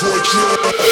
Detroit.